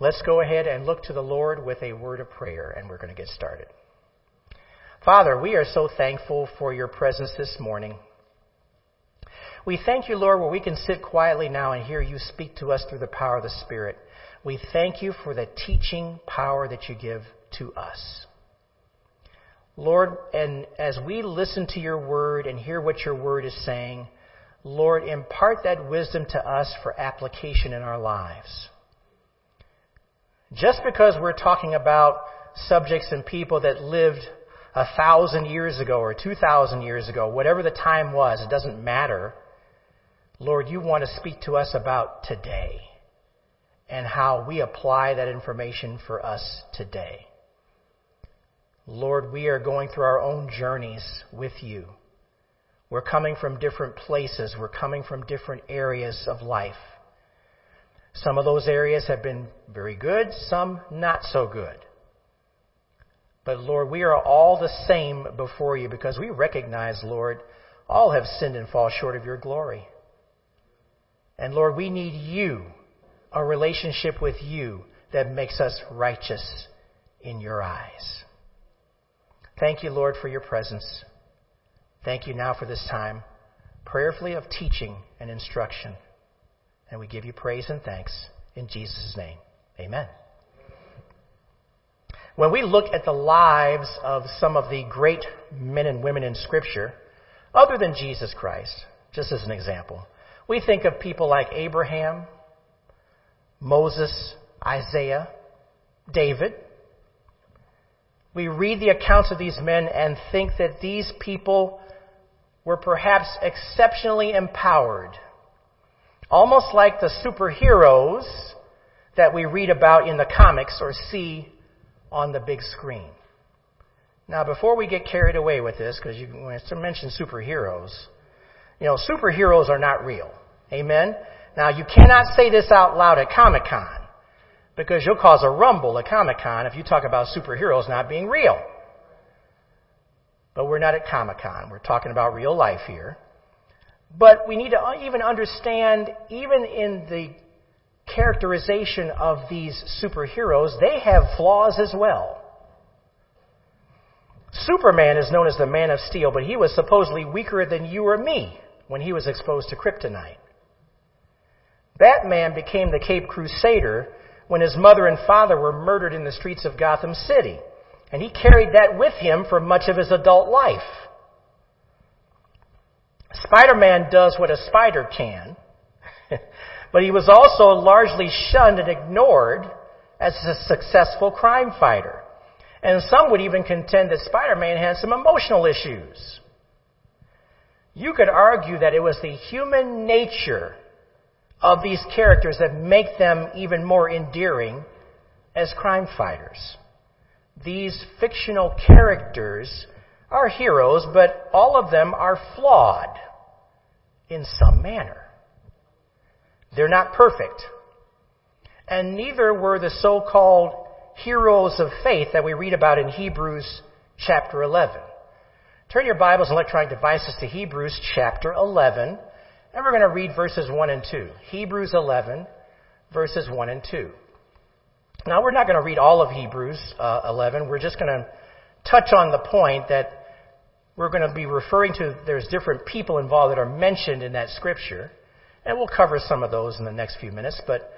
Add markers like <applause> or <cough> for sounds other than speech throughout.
Let's go ahead and look to the Lord with a word of prayer, and we're going to get started. Father, we are so thankful for your presence this morning. We thank you, Lord, where we can sit quietly now and hear you speak to us through the power of the Spirit. We thank you for the teaching power that you give to us. Lord, and as we listen to your word and hear what your word is saying, Lord, impart that wisdom to us for application in our lives. Just because we're talking about subjects and people that lived a thousand years ago or two thousand years ago, whatever the time was, it doesn't matter. Lord, you want to speak to us about today and how we apply that information for us today. Lord, we are going through our own journeys with you. We're coming from different places. We're coming from different areas of life. Some of those areas have been very good, some not so good. But Lord, we are all the same before you because we recognize, Lord, all have sinned and fall short of your glory. And Lord, we need you, a relationship with you that makes us righteous in your eyes. Thank you, Lord, for your presence. Thank you now for this time, prayerfully of teaching and instruction. And we give you praise and thanks in Jesus' name. Amen. When we look at the lives of some of the great men and women in Scripture, other than Jesus Christ, just as an example, we think of people like Abraham, Moses, Isaiah, David. We read the accounts of these men and think that these people were perhaps exceptionally empowered, almost like the superheroes that we read about in the comics or see on the big screen. Now, before we get carried away with this, because you when to mention superheroes, you know, superheroes are not real. Amen? Now, you cannot say this out loud at Comic Con because you'll cause a rumble at Comic Con if you talk about superheroes not being real. But we're not at Comic Con. We're talking about real life here. But we need to even understand, even in the characterization of these superheroes, they have flaws as well. Superman is known as the Man of Steel, but he was supposedly weaker than you or me when he was exposed to kryptonite. Batman became the Cape Crusader when his mother and father were murdered in the streets of Gotham City. And he carried that with him for much of his adult life. Spider Man does what a spider can, <laughs> but he was also largely shunned and ignored as a successful crime fighter. And some would even contend that Spider Man had some emotional issues. You could argue that it was the human nature of these characters that make them even more endearing as crime fighters. These fictional characters are heroes, but all of them are flawed in some manner. They're not perfect. And neither were the so-called heroes of faith that we read about in Hebrews chapter 11. Turn your Bibles and electronic devices to Hebrews chapter 11, and we're going to read verses 1 and 2. Hebrews 11, verses 1 and 2. Now, we're not going to read all of Hebrews uh, 11. We're just going to touch on the point that we're going to be referring to, there's different people involved that are mentioned in that scripture, and we'll cover some of those in the next few minutes, but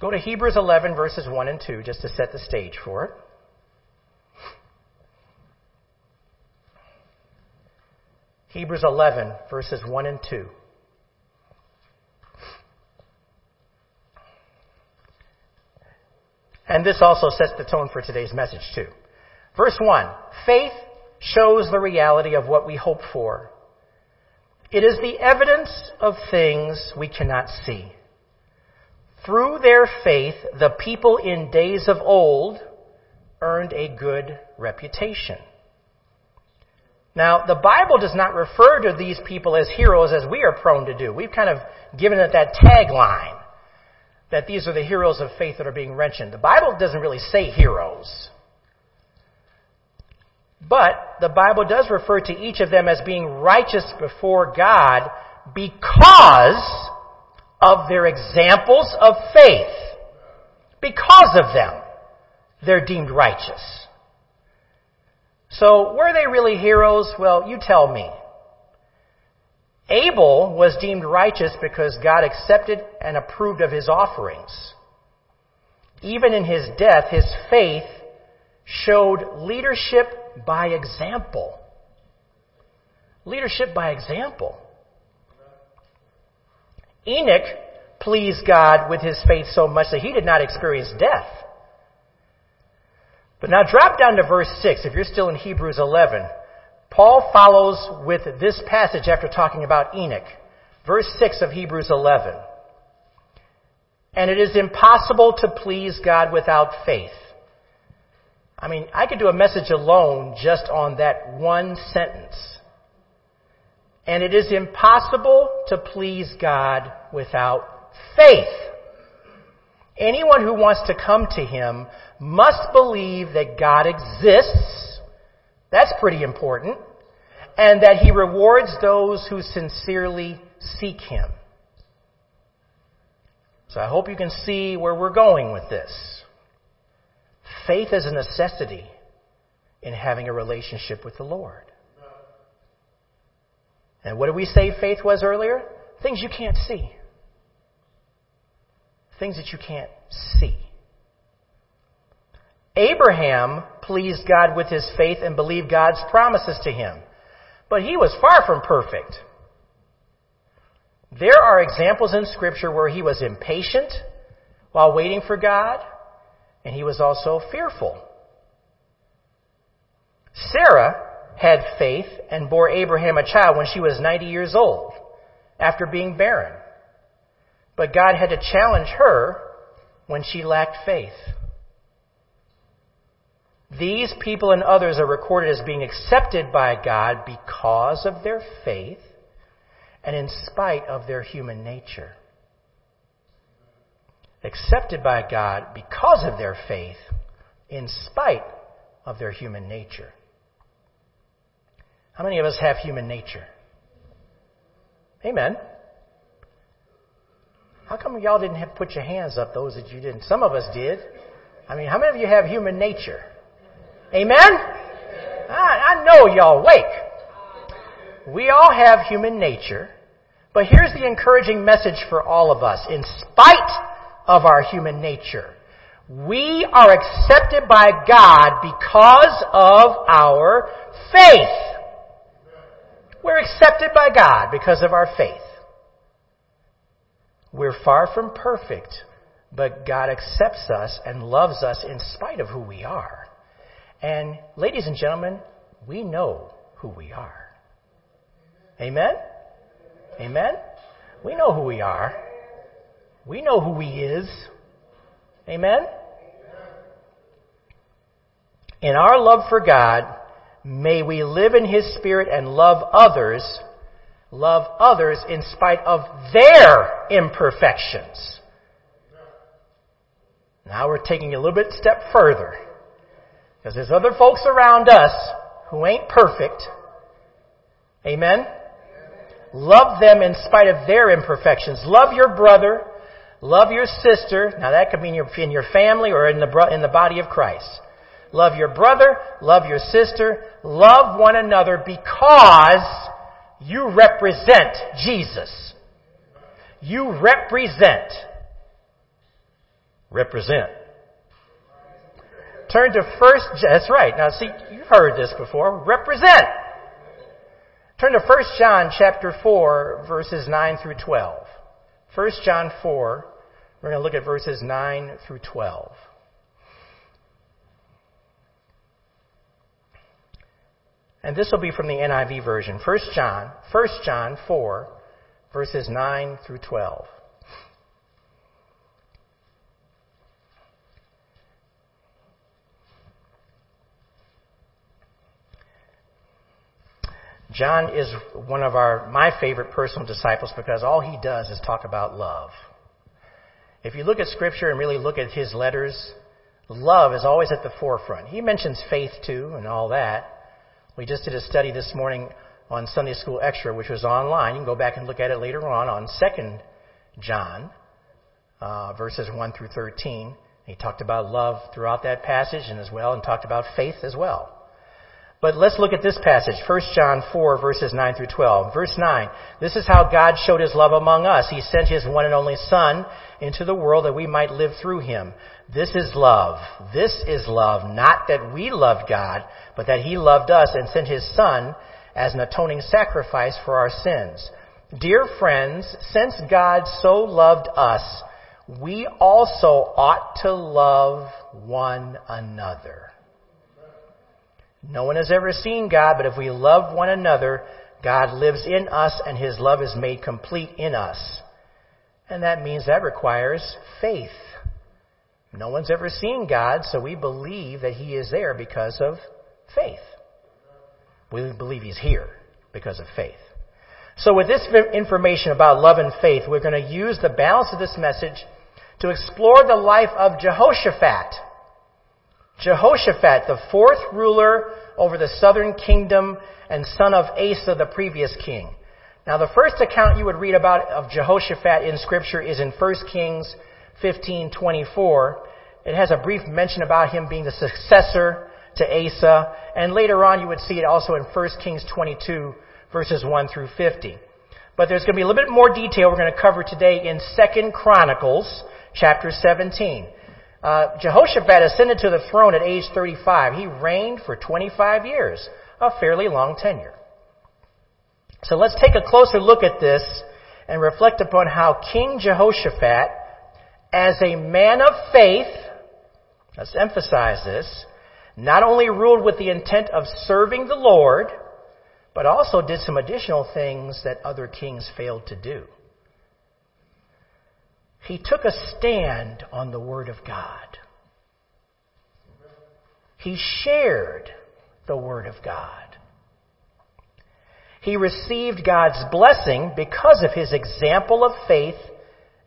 go to Hebrews 11, verses 1 and 2, just to set the stage for it. Hebrews 11, verses 1 and 2. And this also sets the tone for today's message, too. Verse 1 Faith shows the reality of what we hope for. It is the evidence of things we cannot see. Through their faith, the people in days of old earned a good reputation. Now, the Bible does not refer to these people as heroes as we are prone to do. We've kind of given it that tagline that these are the heroes of faith that are being mentioned. The Bible doesn't really say heroes. But the Bible does refer to each of them as being righteous before God because of their examples of faith. Because of them, they're deemed righteous. So, were they really heroes? Well, you tell me. Abel was deemed righteous because God accepted and approved of his offerings. Even in his death, his faith showed leadership by example. Leadership by example. Enoch pleased God with his faith so much that he did not experience death. But now drop down to verse 6 if you're still in Hebrews 11. Paul follows with this passage after talking about Enoch. Verse 6 of Hebrews 11. And it is impossible to please God without faith. I mean, I could do a message alone just on that one sentence. And it is impossible to please God without faith. Anyone who wants to come to Him must believe that God exists. That's pretty important. And that He rewards those who sincerely seek Him. So I hope you can see where we're going with this. Faith is a necessity in having a relationship with the Lord. And what did we say faith was earlier? Things you can't see. Things that you can't see. Abraham pleased God with his faith and believed God's promises to him. But he was far from perfect. There are examples in Scripture where he was impatient while waiting for God, and he was also fearful. Sarah had faith and bore Abraham a child when she was 90 years old after being barren. But God had to challenge her when she lacked faith. These people and others are recorded as being accepted by God because of their faith and in spite of their human nature. Accepted by God because of their faith in spite of their human nature. How many of us have human nature? Amen. How come y'all didn't have put your hands up, those that you didn't? Some of us did. I mean, how many of you have human nature? Amen? I, I know y'all awake. We all have human nature, but here's the encouraging message for all of us. In spite of our human nature, we are accepted by God because of our faith. We're accepted by God because of our faith. We're far from perfect, but God accepts us and loves us in spite of who we are. And ladies and gentlemen, we know who we are. Amen? Amen? We know who we are. We know who He is. Amen? In our love for God, May we live in His Spirit and love others, love others in spite of their imperfections. Now we're taking a little bit step further. Because there's other folks around us who ain't perfect. Amen? Love them in spite of their imperfections. Love your brother. Love your sister. Now that could mean in your family or in the, in the body of Christ. Love your brother, love your sister, love one another because you represent Jesus. You represent. Represent. Turn to first, that's right. Now see, you've heard this before. Represent. Turn to 1 John chapter 4 verses 9 through 12. 1 John 4, we're going to look at verses 9 through 12. And this will be from the NIV version. 1 John, 1 John 4, verses 9 through 12. John is one of our my favorite personal disciples because all he does is talk about love. If you look at scripture and really look at his letters, love is always at the forefront. He mentions faith too and all that, we just did a study this morning on Sunday School Extra, which was online. You can go back and look at it later on on 2nd John, uh, verses 1 through 13. He talked about love throughout that passage and as well, and talked about faith as well. But let's look at this passage, 1 John 4 verses 9 through 12. Verse 9, this is how God showed his love among us. He sent his one and only Son into the world that we might live through him. This is love. This is love, not that we loved God, but that he loved us and sent his Son as an atoning sacrifice for our sins. Dear friends, since God so loved us, we also ought to love one another. No one has ever seen God, but if we love one another, God lives in us and his love is made complete in us. And that means that requires faith. No one's ever seen God, so we believe that he is there because of faith. We believe he's here because of faith. So with this information about love and faith, we're going to use the balance of this message to explore the life of Jehoshaphat. Jehoshaphat, the fourth ruler over the southern kingdom and son of Asa, the previous king. Now, the first account you would read about of Jehoshaphat in Scripture is in 1 Kings 15:24. It has a brief mention about him being the successor to Asa, and later on you would see it also in 1 Kings 22 verses 1 through 50. But there's going to be a little bit more detail we're going to cover today in 2 Chronicles chapter 17. Uh, Jehoshaphat ascended to the throne at age 35. He reigned for 25 years, a fairly long tenure. So let's take a closer look at this and reflect upon how King Jehoshaphat, as a man of faith, let's emphasize this, not only ruled with the intent of serving the Lord, but also did some additional things that other kings failed to do. He took a stand on the Word of God. He shared the Word of God. He received God's blessing because of his example of faith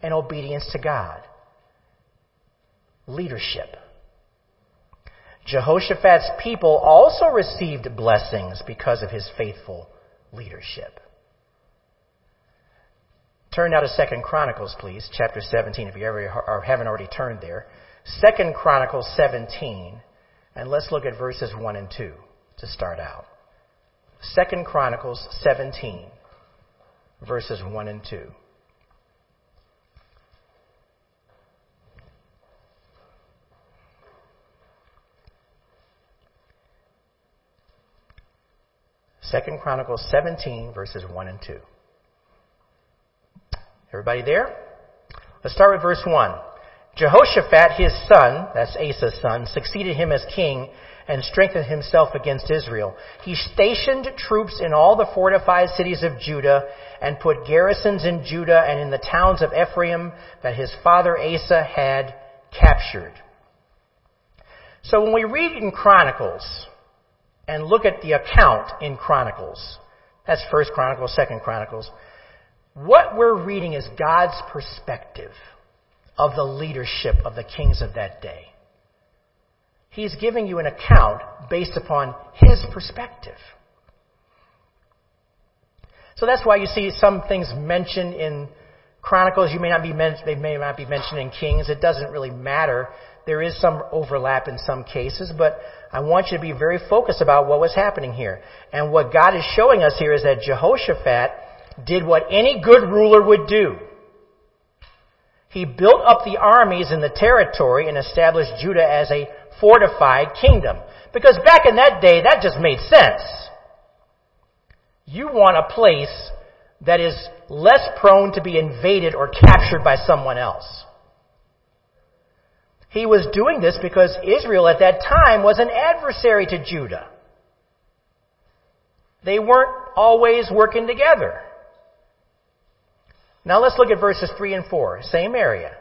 and obedience to God. Leadership. Jehoshaphat's people also received blessings because of his faithful leadership. Turn now to Second Chronicles, please, chapter 17, if you ever or haven't already turned there. Second Chronicles 17, and let's look at verses 1 and 2 to start out. Second Chronicles 17, verses 1 and 2. Second Chronicles 17, verses 1 and 2. Everybody there? Let's start with verse 1. Jehoshaphat, his son, that's Asa's son, succeeded him as king and strengthened himself against Israel. He stationed troops in all the fortified cities of Judah and put garrisons in Judah and in the towns of Ephraim that his father Asa had captured. So when we read in Chronicles and look at the account in Chronicles, that's First Chronicles, Second Chronicles, what we're reading is God's perspective of the leadership of the kings of that day. He's giving you an account based upon his perspective. So that's why you see some things mentioned in Chronicles. You may not be men- they may not be mentioned in Kings. It doesn't really matter. There is some overlap in some cases, but I want you to be very focused about what was happening here. And what God is showing us here is that Jehoshaphat did what any good ruler would do. He built up the armies in the territory and established Judah as a fortified kingdom. Because back in that day, that just made sense. You want a place that is less prone to be invaded or captured by someone else. He was doing this because Israel at that time was an adversary to Judah. They weren't always working together. Now let's look at verses 3 and 4, same area.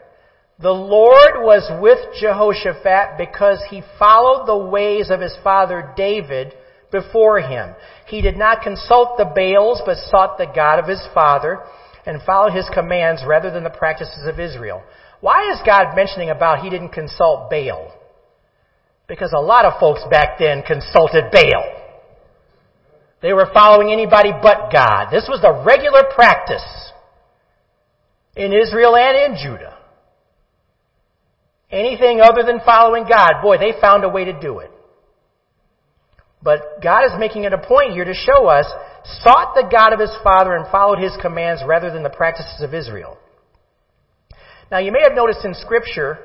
The Lord was with Jehoshaphat because he followed the ways of his father David before him. He did not consult the Baals, but sought the God of his father and followed his commands rather than the practices of Israel. Why is God mentioning about he didn't consult Baal? Because a lot of folks back then consulted Baal. They were following anybody but God. This was the regular practice in Israel and in Judah. anything other than following God, boy, they found a way to do it. But God is making it a point here to show us, sought the God of his father and followed his commands rather than the practices of Israel. Now you may have noticed in scripture,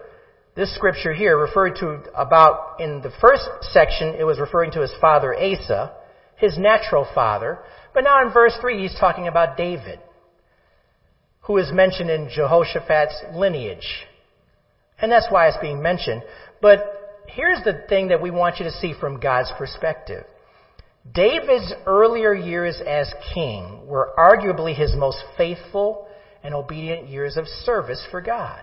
this scripture here referred to about, in the first section, it was referring to his father Asa, his natural father. But now in verse 3, he's talking about David, who is mentioned in Jehoshaphat's lineage. And that's why it's being mentioned. But here's the thing that we want you to see from God's perspective. David's earlier years as king were arguably his most faithful and obedient years of service for God.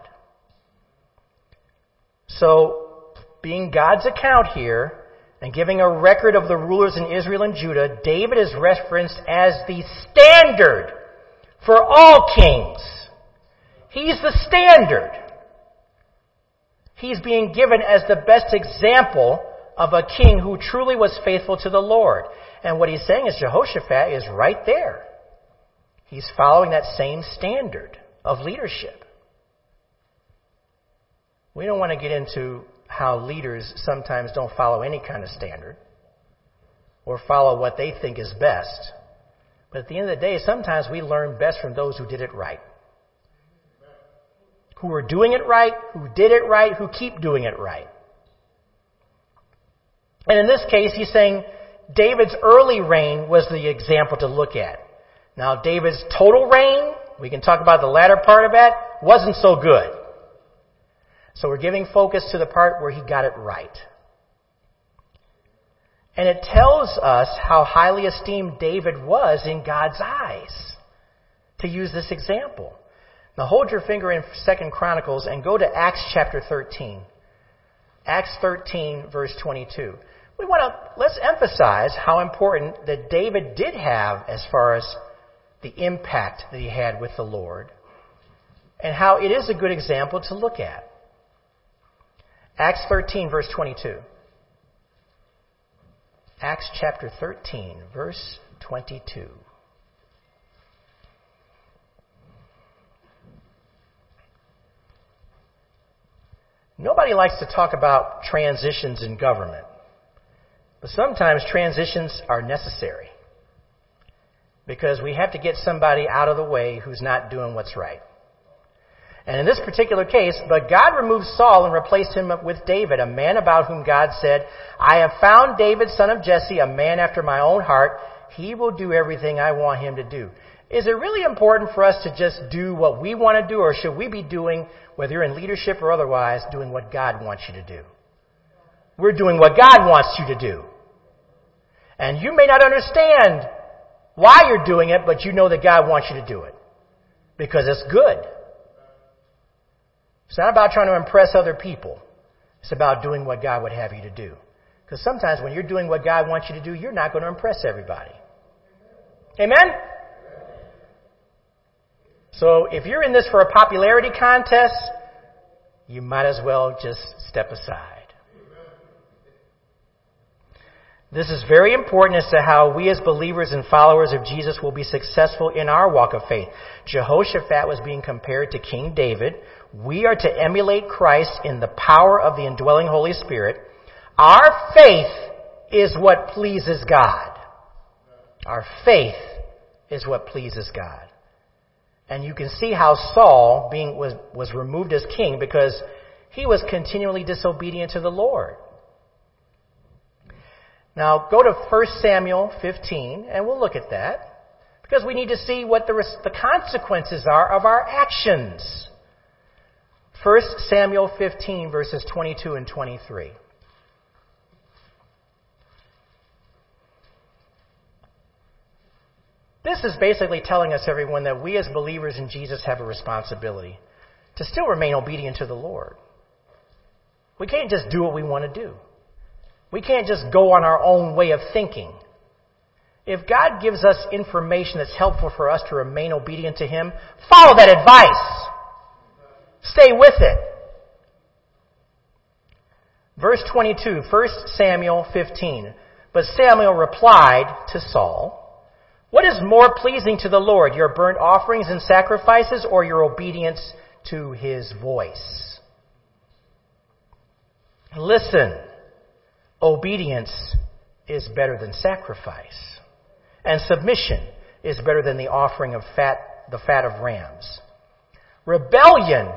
So, being God's account here, and giving a record of the rulers in Israel and Judah, David is referenced as the standard for all kings. He's the standard he's being given as the best example of a king who truly was faithful to the Lord. And what he's saying is Jehoshaphat is right there. He's following that same standard of leadership. We don't want to get into how leaders sometimes don't follow any kind of standard or follow what they think is best. But at the end of the day, sometimes we learn best from those who did it right who are doing it right, who did it right, who keep doing it right. And in this case, he's saying David's early reign was the example to look at. Now, David's total reign, we can talk about the latter part of that, wasn't so good. So we're giving focus to the part where he got it right. And it tells us how highly esteemed David was in God's eyes, to use this example. Now hold your finger in Second Chronicles and go to Acts chapter 13. Acts 13 verse 22. We want to, let's emphasize how important that David did have as far as the impact that he had with the Lord and how it is a good example to look at. Acts 13 verse 22. Acts chapter 13 verse 22. Nobody likes to talk about transitions in government, but sometimes transitions are necessary because we have to get somebody out of the way who's not doing what's right. And in this particular case, but God removed Saul and replaced him with David, a man about whom God said, I have found David, son of Jesse, a man after my own heart. He will do everything I want him to do. Is it really important for us to just do what we want to do, or should we be doing, whether you're in leadership or otherwise, doing what God wants you to do? We're doing what God wants you to do. And you may not understand why you're doing it, but you know that God wants you to do it. Because it's good. It's not about trying to impress other people. It's about doing what God would have you to do. Because sometimes when you're doing what God wants you to do, you're not going to impress everybody. Amen? So if you're in this for a popularity contest, you might as well just step aside. This is very important as to how we as believers and followers of Jesus will be successful in our walk of faith. Jehoshaphat was being compared to King David. We are to emulate Christ in the power of the indwelling Holy Spirit. Our faith is what pleases God. Our faith is what pleases God. And you can see how Saul being, was, was removed as king because he was continually disobedient to the Lord. Now, go to 1 Samuel 15, and we'll look at that. Because we need to see what the, the consequences are of our actions. 1 Samuel 15, verses 22 and 23. This is basically telling us, everyone, that we as believers in Jesus have a responsibility to still remain obedient to the Lord. We can't just do what we want to do. We can't just go on our own way of thinking. If God gives us information that's helpful for us to remain obedient to Him, follow that advice. Stay with it. Verse 22, 1 Samuel 15. But Samuel replied to Saul, what is more pleasing to the Lord, your burnt offerings and sacrifices, or your obedience to his voice? Listen, obedience is better than sacrifice, and submission is better than the offering of fat, the fat of rams. Rebellion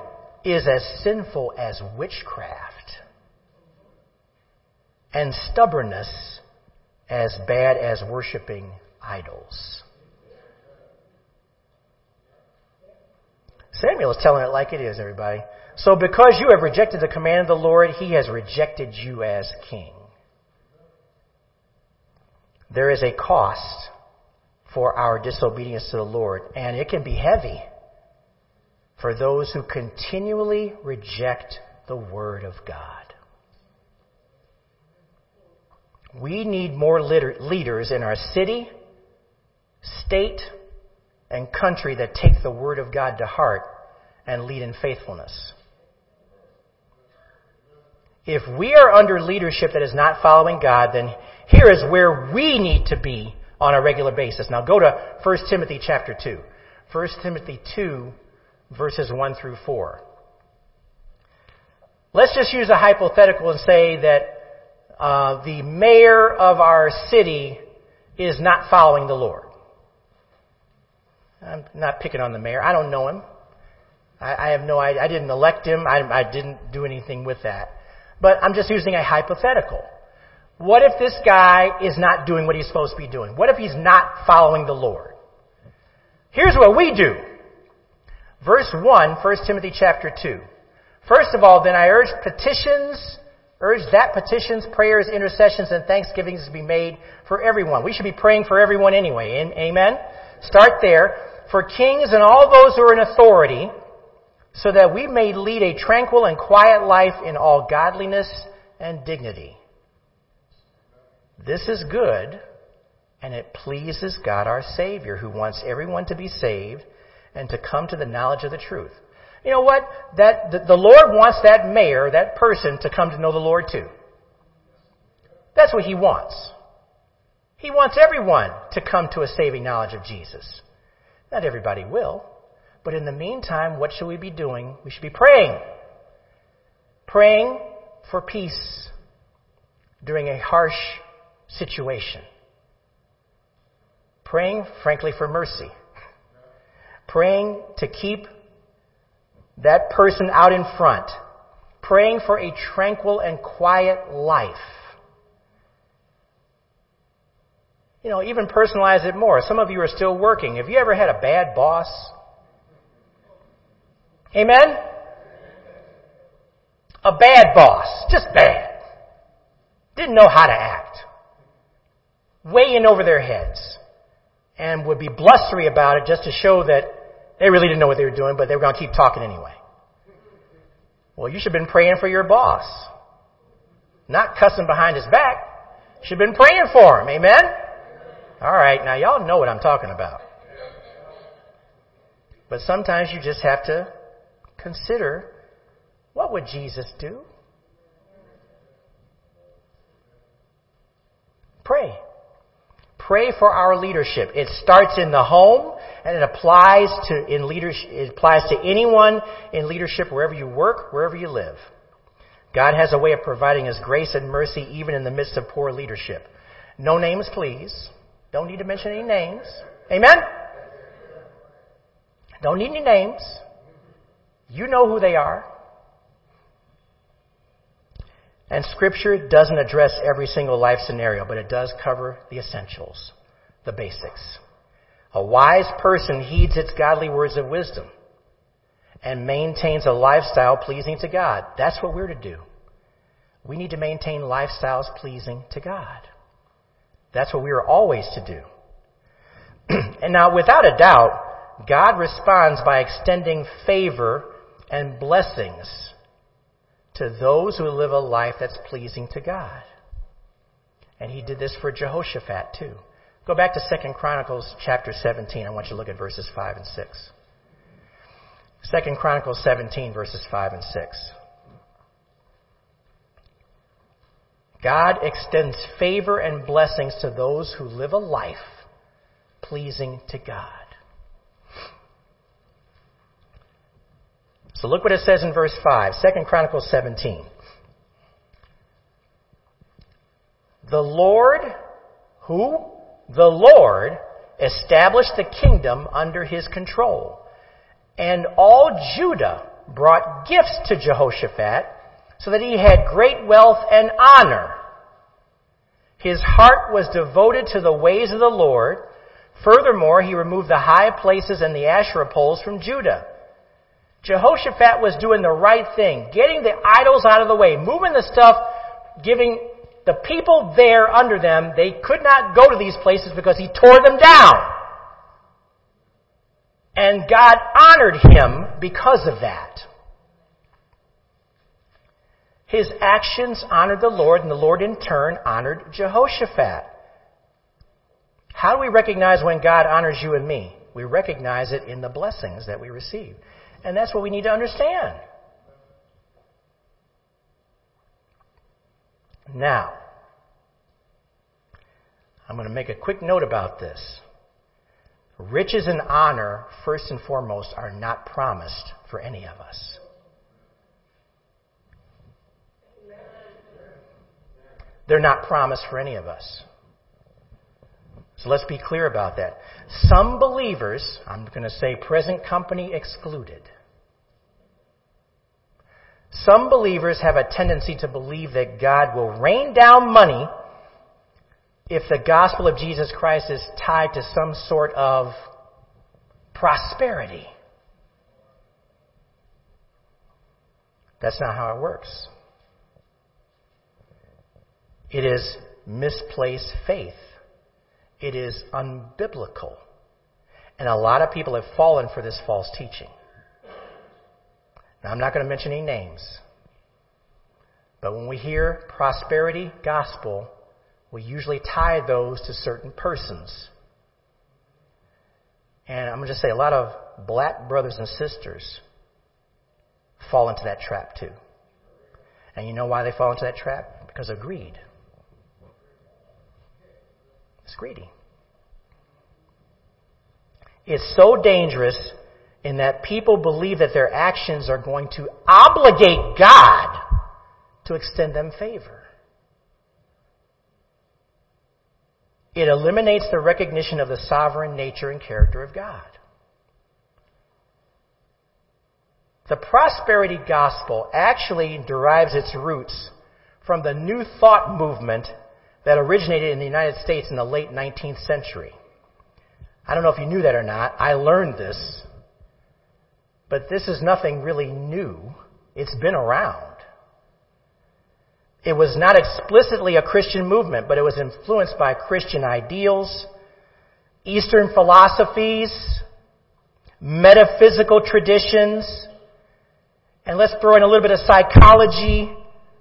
is as sinful as witchcraft, and stubbornness as bad as worshiping idols. Samuel is telling it like it is, everybody. So because you have rejected the command of the Lord, he has rejected you as king. There is a cost for our disobedience to the Lord, and it can be heavy for those who continually reject the Word of God. We need more leaders in our city, state, and country that take the Word of God to heart and lead in faithfulness. If we are under leadership that is not following God, then here is where we need to be on a regular basis. Now go to 1 Timothy chapter 2. 1 Timothy 2 verses 1 through 4. Let's just use a hypothetical and say that uh, the mayor of our city is not following the Lord. I'm not picking on the mayor. I don't know him. I, I have no idea. I didn't elect him. I, I didn't do anything with that. But I'm just using a hypothetical. What if this guy is not doing what he's supposed to be doing? What if he's not following the Lord? Here's what we do. Verse 1, 1 Timothy chapter 2. First of all, then I urge petitions, urge that petitions, prayers, intercessions, and thanksgivings be made for everyone. We should be praying for everyone anyway. Amen? Start there. For kings and all those who are in authority, so that we may lead a tranquil and quiet life in all godliness and dignity. This is good, and it pleases God our Savior, who wants everyone to be saved and to come to the knowledge of the truth. You know what? That the, the Lord wants that mayor, that person, to come to know the Lord too. That's what He wants. He wants everyone to come to a saving knowledge of Jesus. Not everybody will. But in the meantime, what should we be doing? We should be praying. Praying for peace during a harsh situation. Praying, frankly, for mercy. Praying to keep that person out in front. Praying for a tranquil and quiet life. You know, even personalize it more. Some of you are still working. Have you ever had a bad boss? Amen? A bad boss. Just bad. Didn't know how to act. Way in over their heads. And would be blustery about it just to show that they really didn't know what they were doing, but they were going to keep talking anyway. Well, you should have been praying for your boss. Not cussing behind his back. You should have been praying for him. Amen? All right, now y'all know what I'm talking about. But sometimes you just have to consider what would Jesus do? Pray. Pray for our leadership. It starts in the home and it applies to in leadership it applies to anyone in leadership wherever you work, wherever you live. God has a way of providing his grace and mercy even in the midst of poor leadership. No names, please. Don't need to mention any names. Amen? Don't need any names. You know who they are. And Scripture doesn't address every single life scenario, but it does cover the essentials, the basics. A wise person heeds its godly words of wisdom and maintains a lifestyle pleasing to God. That's what we're to do. We need to maintain lifestyles pleasing to God. That's what we are always to do. <clears throat> and now, without a doubt, God responds by extending favor and blessings to those who live a life that's pleasing to God. And he did this for Jehoshaphat too. Go back to 2 Chronicles chapter 17. I want you to look at verses 5 and 6. 2 Chronicles 17 verses 5 and 6. God extends favor and blessings to those who live a life pleasing to God. So look what it says in verse 5, 2 Chronicles 17. The Lord, who? The Lord established the kingdom under his control. And all Judah brought gifts to Jehoshaphat so that he had great wealth and honor. His heart was devoted to the ways of the Lord. Furthermore, he removed the high places and the Asherah poles from Judah. Jehoshaphat was doing the right thing, getting the idols out of the way, moving the stuff, giving the people there under them, they could not go to these places because he tore them down. And God honored him because of that. His actions honored the Lord, and the Lord in turn honored Jehoshaphat. How do we recognize when God honors you and me? We recognize it in the blessings that we receive. And that's what we need to understand. Now, I'm going to make a quick note about this. Riches and honor, first and foremost, are not promised for any of us. They're not promised for any of us. So let's be clear about that. Some believers, I'm going to say present company excluded, some believers have a tendency to believe that God will rain down money if the gospel of Jesus Christ is tied to some sort of prosperity. That's not how it works. It is misplaced faith. It is unbiblical. And a lot of people have fallen for this false teaching. Now, I'm not going to mention any names. But when we hear prosperity gospel, we usually tie those to certain persons. And I'm going to say a lot of black brothers and sisters fall into that trap too. And you know why they fall into that trap? Because of greed. It's greedy. It's so dangerous in that people believe that their actions are going to obligate God to extend them favor. It eliminates the recognition of the sovereign nature and character of God. The prosperity gospel actually derives its roots from the New Thought movement that originated in the United States in the late 19th century. I don't know if you knew that or not. I learned this. But this is nothing really new. It's been around. It was not explicitly a Christian movement, but it was influenced by Christian ideals, Eastern philosophies, metaphysical traditions, and let's throw in a little bit of psychology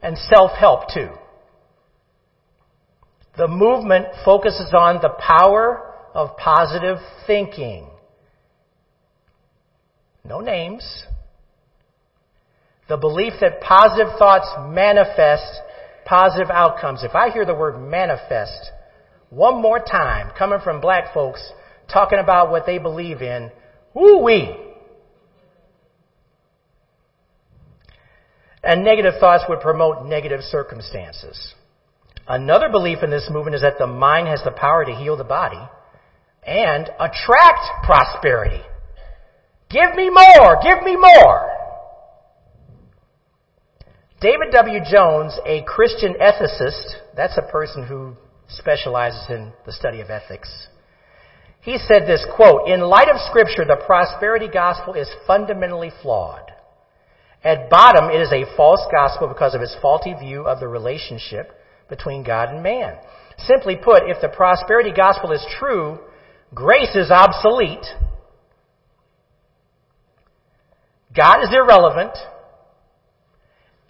and self-help too. The movement focuses on the power of positive thinking. No names. The belief that positive thoughts manifest positive outcomes. If I hear the word manifest one more time coming from black folks talking about what they believe in, woo wee. And negative thoughts would promote negative circumstances. Another belief in this movement is that the mind has the power to heal the body and attract prosperity. Give me more! Give me more! David W. Jones, a Christian ethicist, that's a person who specializes in the study of ethics. He said this quote, In light of scripture, the prosperity gospel is fundamentally flawed. At bottom, it is a false gospel because of its faulty view of the relationship between God and man. Simply put, if the prosperity gospel is true, grace is obsolete. God is irrelevant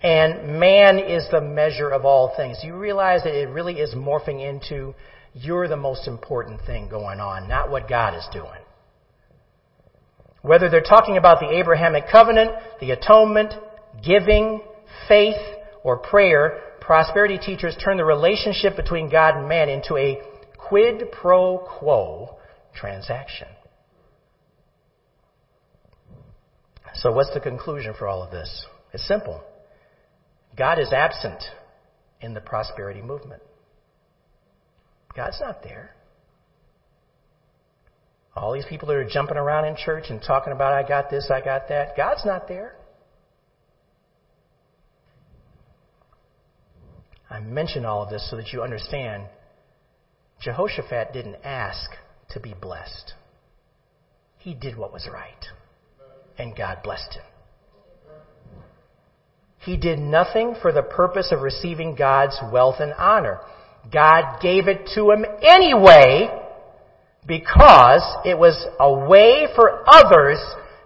and man is the measure of all things. You realize that it really is morphing into you're the most important thing going on, not what God is doing. Whether they're talking about the Abrahamic covenant, the atonement, giving, faith, or prayer, prosperity teachers turn the relationship between God and man into a quid pro quo transaction. So, what's the conclusion for all of this? It's simple. God is absent in the prosperity movement. God's not there. All these people that are jumping around in church and talking about, I got this, I got that, God's not there. I mention all of this so that you understand Jehoshaphat didn't ask to be blessed. He did what was right. And God blessed him. He did nothing for the purpose of receiving God's wealth and honor. God gave it to him anyway because it was a way for others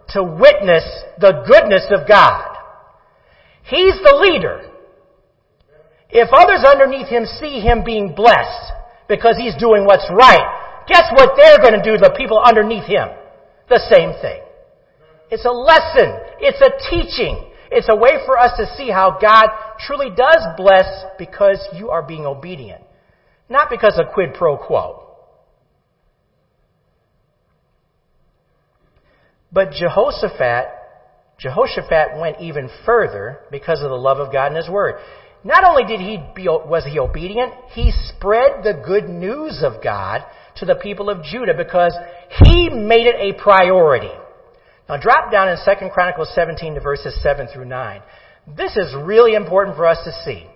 to witness the goodness of God. He's the leader. If others underneath him see him being blessed because he's doing what's right, guess what they're going to do, to the people underneath him? The same thing. It's a lesson. It's a teaching. It's a way for us to see how God truly does bless because you are being obedient. Not because of quid pro quo. But Jehoshaphat, Jehoshaphat went even further because of the love of God and His Word. Not only did he be, was he obedient, he spread the good news of God to the people of Judah because he made it a priority. Now drop down in 2 Chronicles 17 to verses 7 through 9. This is really important for us to see.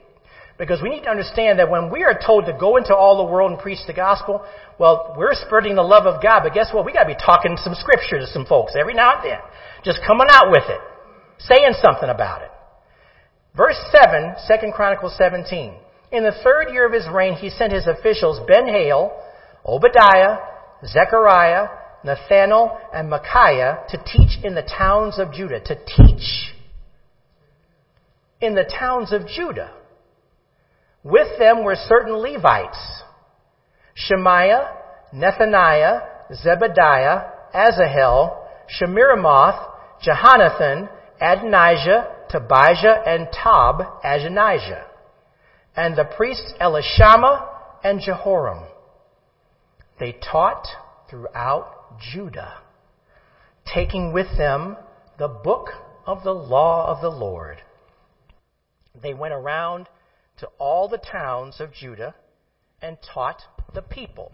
Because we need to understand that when we are told to go into all the world and preach the gospel, well, we're spreading the love of God, but guess what? We gotta be talking some scripture to some folks every now and then. Just coming out with it. Saying something about it. Verse 7, 2 Chronicles 17. In the third year of his reign, he sent his officials Ben-Hail, Obadiah, Zechariah, Nathanael, and Micaiah to teach in the towns of Judah. To teach in the towns of Judah. With them were certain Levites Shemaiah, Nethaniah, Zebadiah, Asahel, Shemiramoth, Jehonathan, Adonijah, Tobijah, and Tob, Adonijah, and the priests Elishama and Jehoram. They taught throughout Judah, taking with them the book of the law of the Lord. They went around to all the towns of Judah and taught the people.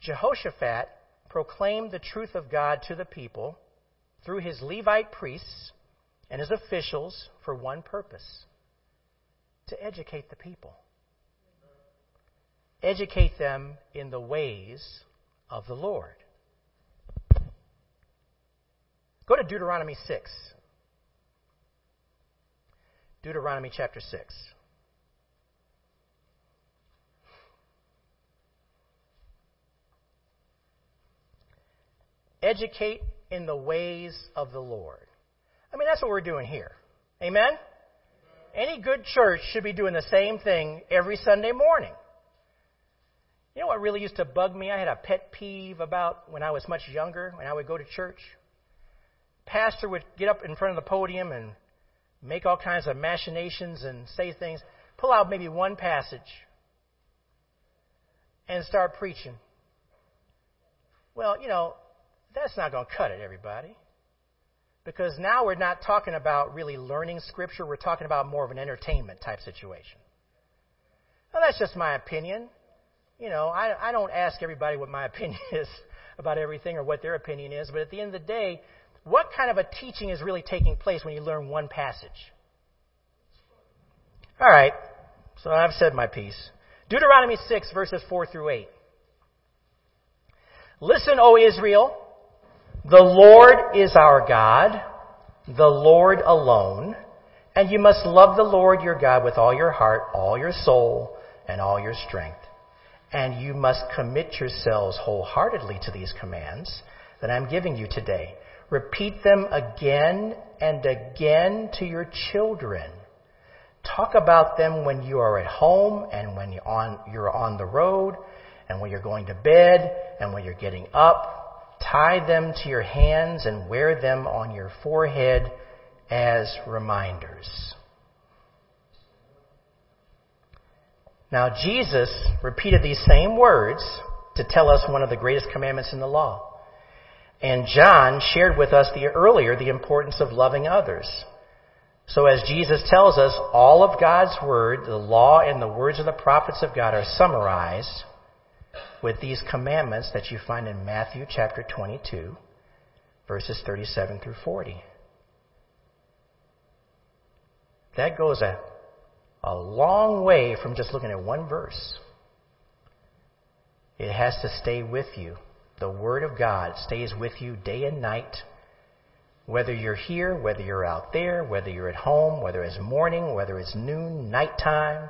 Jehoshaphat proclaimed the truth of God to the people through his Levite priests and his officials for one purpose to educate the people. Educate them in the ways of the Lord. Go to Deuteronomy 6. Deuteronomy chapter 6. Educate in the ways of the Lord. I mean, that's what we're doing here. Amen? Any good church should be doing the same thing every Sunday morning. You know what really used to bug me? I had a pet peeve about when I was much younger, when I would go to church. Pastor would get up in front of the podium and make all kinds of machinations and say things, pull out maybe one passage and start preaching. Well, you know, that's not going to cut it, everybody. Because now we're not talking about really learning Scripture, we're talking about more of an entertainment type situation. Well, that's just my opinion. You know, I, I don't ask everybody what my <laughs> opinion is about everything or what their opinion is, but at the end of the day, what kind of a teaching is really taking place when you learn one passage? All right, so I've said my piece. Deuteronomy 6, verses 4 through 8. Listen, O Israel, the Lord is our God, the Lord alone, and you must love the Lord your God with all your heart, all your soul, and all your strength. And you must commit yourselves wholeheartedly to these commands that I'm giving you today. Repeat them again and again to your children. Talk about them when you are at home and when you're on, you're on the road and when you're going to bed and when you're getting up. Tie them to your hands and wear them on your forehead as reminders. Now, Jesus repeated these same words to tell us one of the greatest commandments in the law. And John shared with us the earlier the importance of loving others. So as Jesus tells us, all of God's Word, the law and the words of the prophets of God are summarized with these commandments that you find in Matthew chapter 22, verses 37 through 40. That goes a, a long way from just looking at one verse. It has to stay with you. The Word of God stays with you day and night. Whether you're here, whether you're out there, whether you're at home, whether it's morning, whether it's noon, nighttime,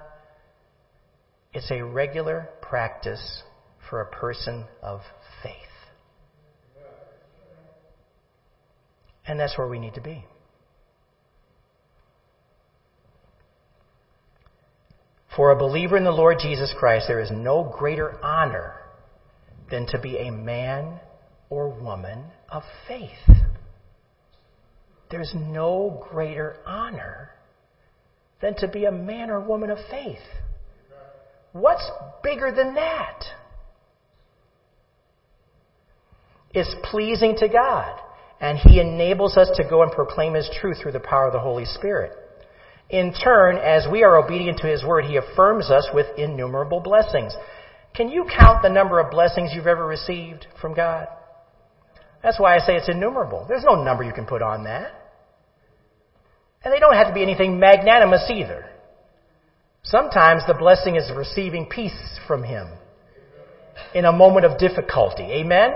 it's a regular practice for a person of faith. And that's where we need to be. For a believer in the Lord Jesus Christ, there is no greater honor than to be a man or woman of faith. There's no greater honor than to be a man or woman of faith. What's bigger than that? It's pleasing to God, and He enables us to go and proclaim His truth through the power of the Holy Spirit. In turn, as we are obedient to His word, He affirms us with innumerable blessings. Can you count the number of blessings you've ever received from God? That's why I say it's innumerable. There's no number you can put on that. And they don't have to be anything magnanimous either. Sometimes the blessing is receiving peace from Him in a moment of difficulty. Amen?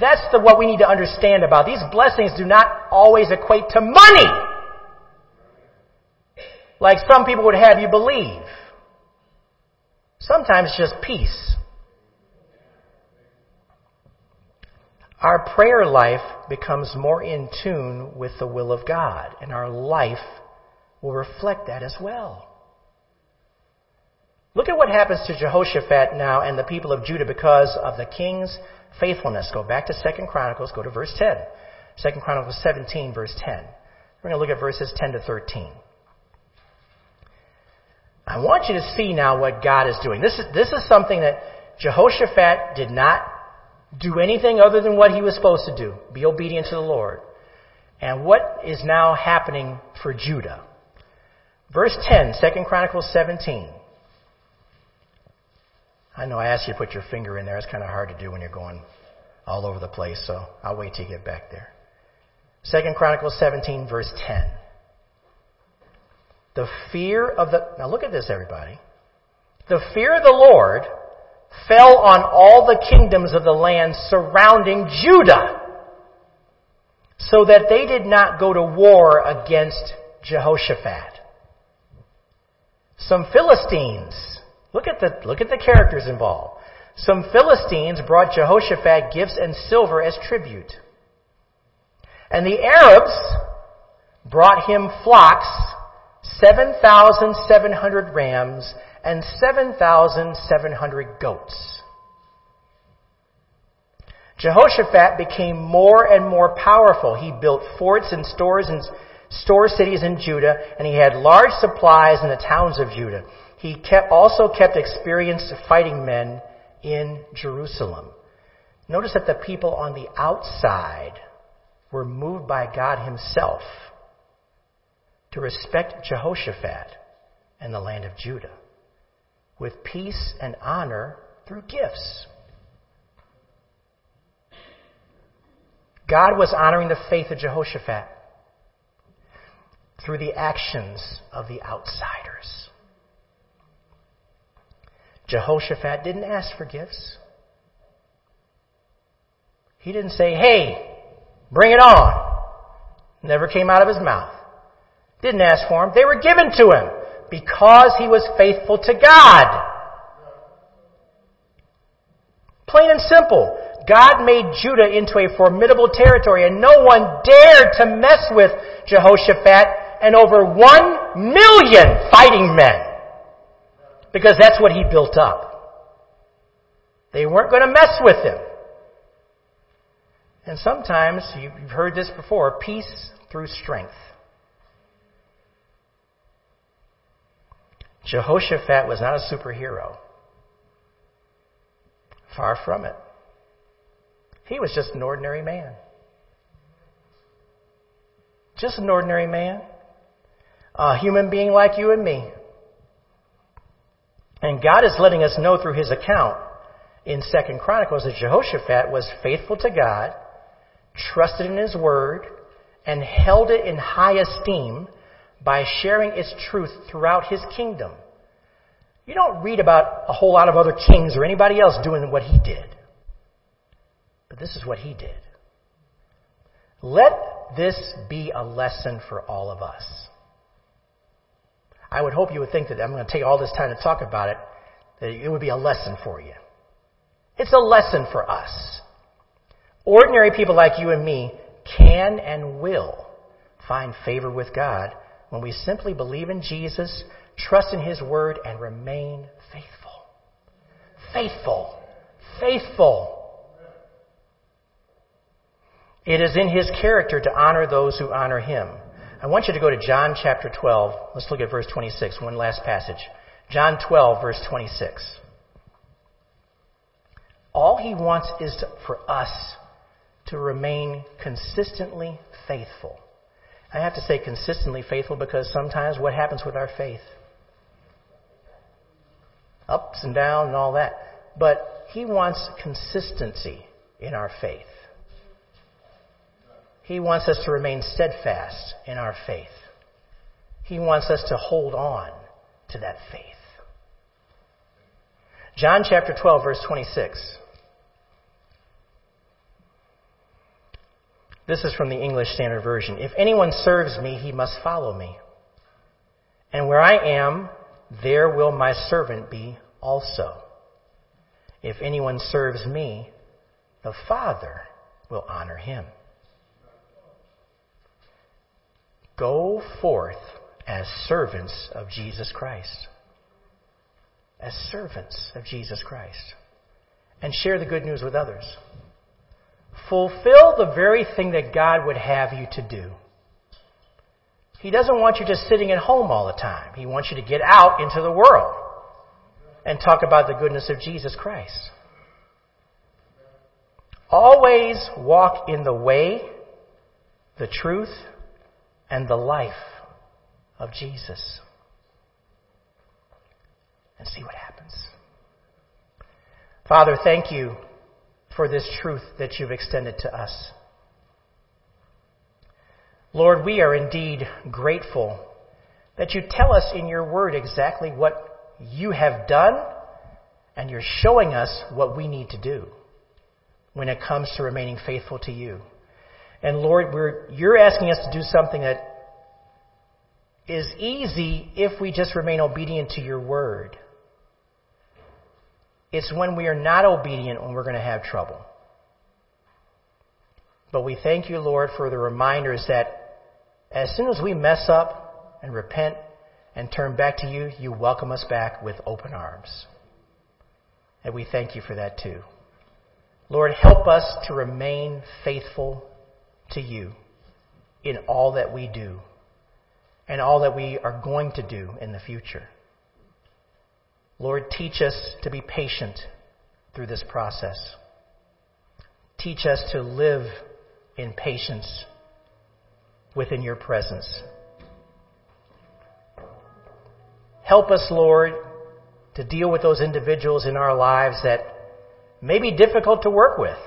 That's the, what we need to understand about. These blessings do not always equate to money like some people would have you believe. Sometimes just peace. Our prayer life becomes more in tune with the will of God, and our life will reflect that as well. Look at what happens to Jehoshaphat now and the people of Judah because of the king's faithfulness. Go back to 2 Chronicles, go to verse 10. 2 Chronicles 17, verse 10. We're going to look at verses 10 to 13. I want you to see now what God is doing. This is, this is something that Jehoshaphat did not do anything other than what he was supposed to do be obedient to the Lord. And what is now happening for Judah? Verse 10, 2 Chronicles 17. I know I asked you to put your finger in there. It's kind of hard to do when you're going all over the place, so I'll wait till you get back there. 2 Chronicles 17, verse 10. The fear of the, now look at this everybody. The fear of the Lord fell on all the kingdoms of the land surrounding Judah, so that they did not go to war against Jehoshaphat. Some Philistines, look at the, look at the characters involved. Some Philistines brought Jehoshaphat gifts and silver as tribute. And the Arabs brought him flocks 7,700 rams and 7,700 goats. Jehoshaphat became more and more powerful. He built forts and stores and store cities in Judah, and he had large supplies in the towns of Judah. He kept, also kept experienced fighting men in Jerusalem. Notice that the people on the outside were moved by God Himself to respect Jehoshaphat and the land of Judah with peace and honor through gifts. God was honoring the faith of Jehoshaphat through the actions of the outsiders. Jehoshaphat didn't ask for gifts. He didn't say, hey, bring it on. Never came out of his mouth. Didn't ask for them. They were given to him because he was faithful to God. Plain and simple. God made Judah into a formidable territory and no one dared to mess with Jehoshaphat and over one million fighting men. Because that's what he built up. They weren't going to mess with him. And sometimes, you've heard this before, peace through strength. Jehoshaphat was not a superhero. Far from it. He was just an ordinary man. Just an ordinary man. a human being like you and me. And God is letting us know through his account in Second Chronicles that Jehoshaphat was faithful to God, trusted in his word, and held it in high esteem by sharing its truth throughout his kingdom. You don't read about a whole lot of other kings or anybody else doing what he did. But this is what he did. Let this be a lesson for all of us. I would hope you would think that I'm going to take all this time to talk about it, that it would be a lesson for you. It's a lesson for us. Ordinary people like you and me can and will find favor with God when we simply believe in Jesus, trust in His Word, and remain faithful. Faithful. Faithful. It is in His character to honor those who honor Him. I want you to go to John chapter 12. Let's look at verse 26, one last passage. John 12, verse 26. All he wants is to, for us to remain consistently faithful. I have to say consistently faithful because sometimes what happens with our faith? Ups and downs and all that. But he wants consistency in our faith. He wants us to remain steadfast in our faith. He wants us to hold on to that faith. John chapter 12, verse 26. This is from the English Standard Version. If anyone serves me, he must follow me. And where I am, there will my servant be also. If anyone serves me, the Father will honor him. Go forth as servants of Jesus Christ. As servants of Jesus Christ. And share the good news with others. Fulfill the very thing that God would have you to do. He doesn't want you just sitting at home all the time. He wants you to get out into the world and talk about the goodness of Jesus Christ. Always walk in the way, the truth, and the life of Jesus. And see what happens. Father, thank you for this truth that you've extended to us. Lord, we are indeed grateful that you tell us in your word exactly what you have done and you're showing us what we need to do when it comes to remaining faithful to you. And Lord, you're asking us to do something that is easy if we just remain obedient to your word. It's when we are not obedient when we're going to have trouble. But we thank you, Lord, for the reminders that as soon as we mess up and repent and turn back to you, you welcome us back with open arms. And we thank you for that too. Lord, help us to remain faithful to you in all that we do and all that we are going to do in the future. Lord, teach us to be patient through this process. Teach us to live in patience within your presence. Help us, Lord, to deal with those individuals in our lives that may be difficult to work with.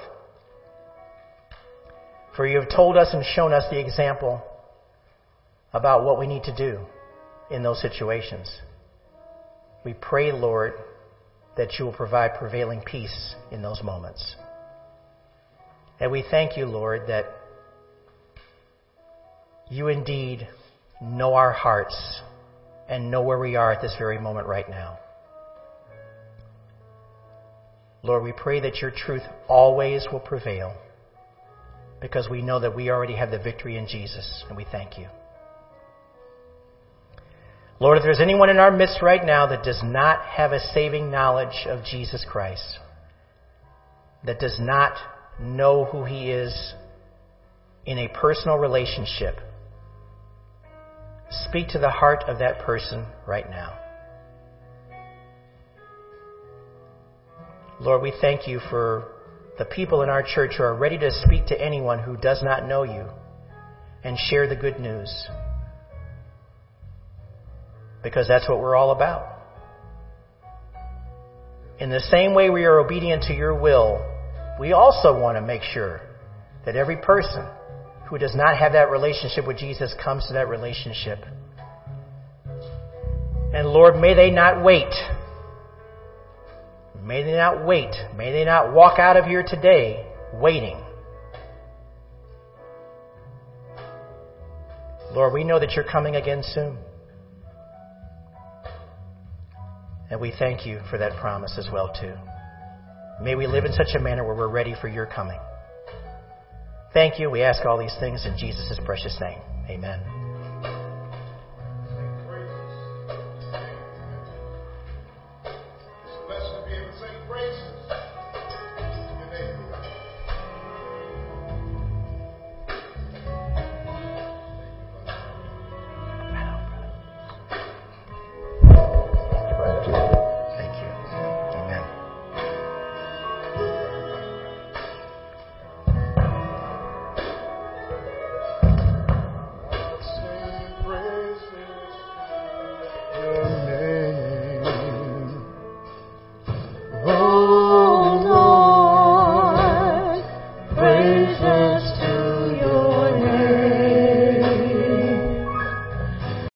For you have told us and shown us the example about what we need to do in those situations. We pray, Lord, that you will provide prevailing peace in those moments. And we thank you, Lord, that you indeed know our hearts and know where we are at this very moment right now. Lord, we pray that your truth always will prevail because we know that we already have the victory in Jesus, and we thank you. Lord, if there's anyone in our midst right now that does not have a saving knowledge of Jesus Christ, that does not know who he is in a personal relationship, speak to the heart of that person right now. Lord, we thank you for the people in our church who are ready to speak to anyone who does not know you and share the good news. because that's what we're all about. In the same way we are obedient to your will, we also want to make sure that every person who does not have that relationship with Jesus comes to that relationship. And Lord, may they not wait. May they not wait. May they not walk out of here today waiting. Lord, we know that you're coming again soon. And we thank you for that promise as well too. May we live in such a manner where we're ready for your coming. Thank you. We ask all these things in Jesus' precious name. Amen.